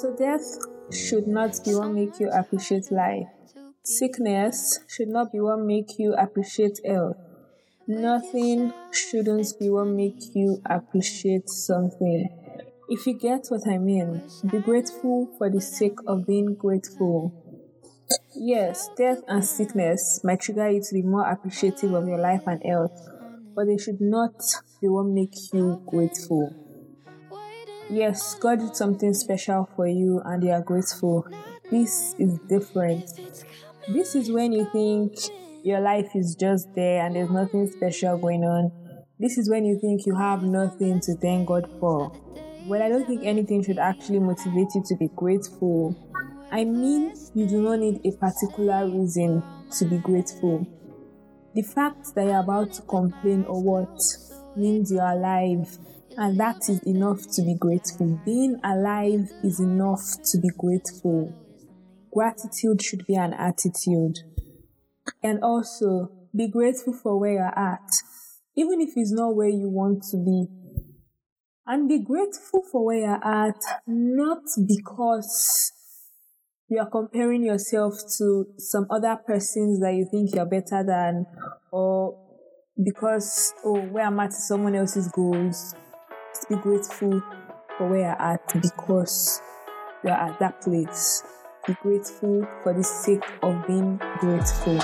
So death should not be what make you appreciate life. Sickness should not be what make you appreciate health. Nothing shouldn't be what make you appreciate something. If you get what I mean, be grateful for the sake of being grateful. Yes, death and sickness might trigger you to be more appreciative of your life and health, but they should not be what make you grateful. Yes, God did something special for you and you are grateful. This is different. This is when you think your life is just there and there's nothing special going on. This is when you think you have nothing to thank God for. Well, I don't think anything should actually motivate you to be grateful. I mean, you do not need a particular reason to be grateful. The fact that you're about to complain or what means you're alive, and that is enough to be grateful. Being alive is enough to be grateful. Gratitude should be an attitude. And also, be grateful for where you're at, even if it's not where you want to be. And be grateful for where you're at, not because you are comparing yourself to some other persons that you think you're better than, or because, oh, where I'm at is someone else's goals. Be grateful for where you're at because you're at that place. Be grateful for the sake of being grateful.